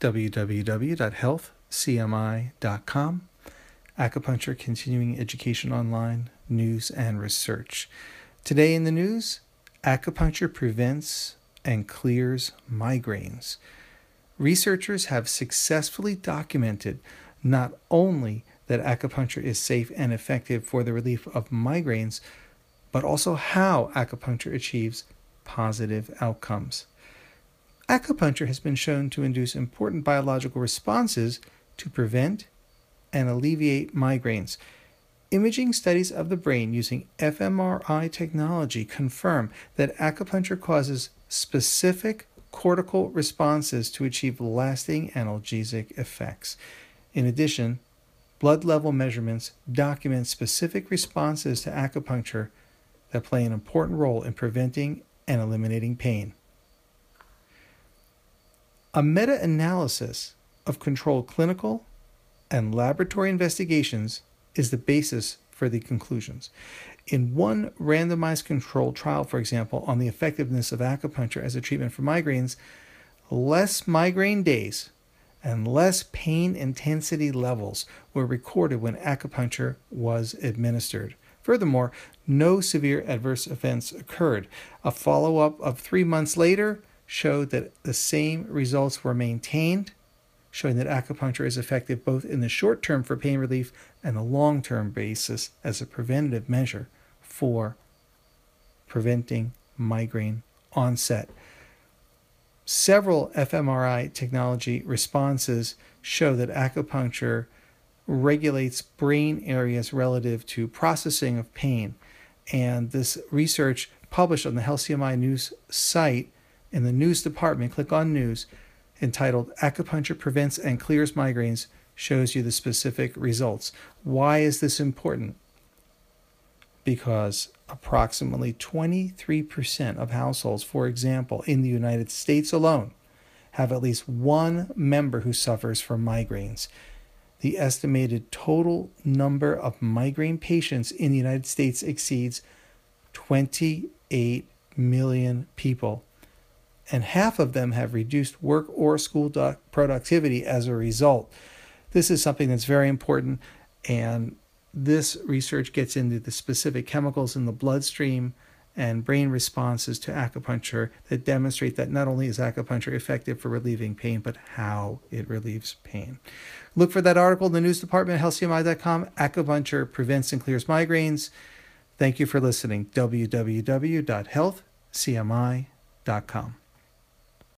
www.healthcmi.com, Acupuncture Continuing Education Online, News and Research. Today in the news, acupuncture prevents and clears migraines. Researchers have successfully documented not only that acupuncture is safe and effective for the relief of migraines, but also how acupuncture achieves positive outcomes. Acupuncture has been shown to induce important biological responses to prevent and alleviate migraines. Imaging studies of the brain using fMRI technology confirm that acupuncture causes specific cortical responses to achieve lasting analgesic effects. In addition, blood level measurements document specific responses to acupuncture that play an important role in preventing and eliminating pain. A meta analysis of controlled clinical and laboratory investigations is the basis for the conclusions. In one randomized controlled trial, for example, on the effectiveness of acupuncture as a treatment for migraines, less migraine days and less pain intensity levels were recorded when acupuncture was administered. Furthermore, no severe adverse events occurred. A follow up of three months later showed that the same results were maintained, showing that acupuncture is effective both in the short term for pain relief and the long term basis as a preventative measure for preventing migraine onset. Several fMRI technology responses show that acupuncture regulates brain areas relative to processing of pain. And this research published on the Health CMI News site in the news department, click on news, entitled Acupuncture Prevents and Clears Migraines, shows you the specific results. Why is this important? Because approximately 23% of households, for example, in the United States alone, have at least one member who suffers from migraines. The estimated total number of migraine patients in the United States exceeds 28 million people, and half of them have reduced work or school productivity as a result. This is something that's very important, and this research gets into the specific chemicals in the bloodstream and brain responses to acupuncture that demonstrate that not only is acupuncture effective for relieving pain, but how it relieves pain. Look for that article in the news department at healthcmi.com. Acupuncture prevents and clears migraines. Thank you for listening. www.healthcmi.com.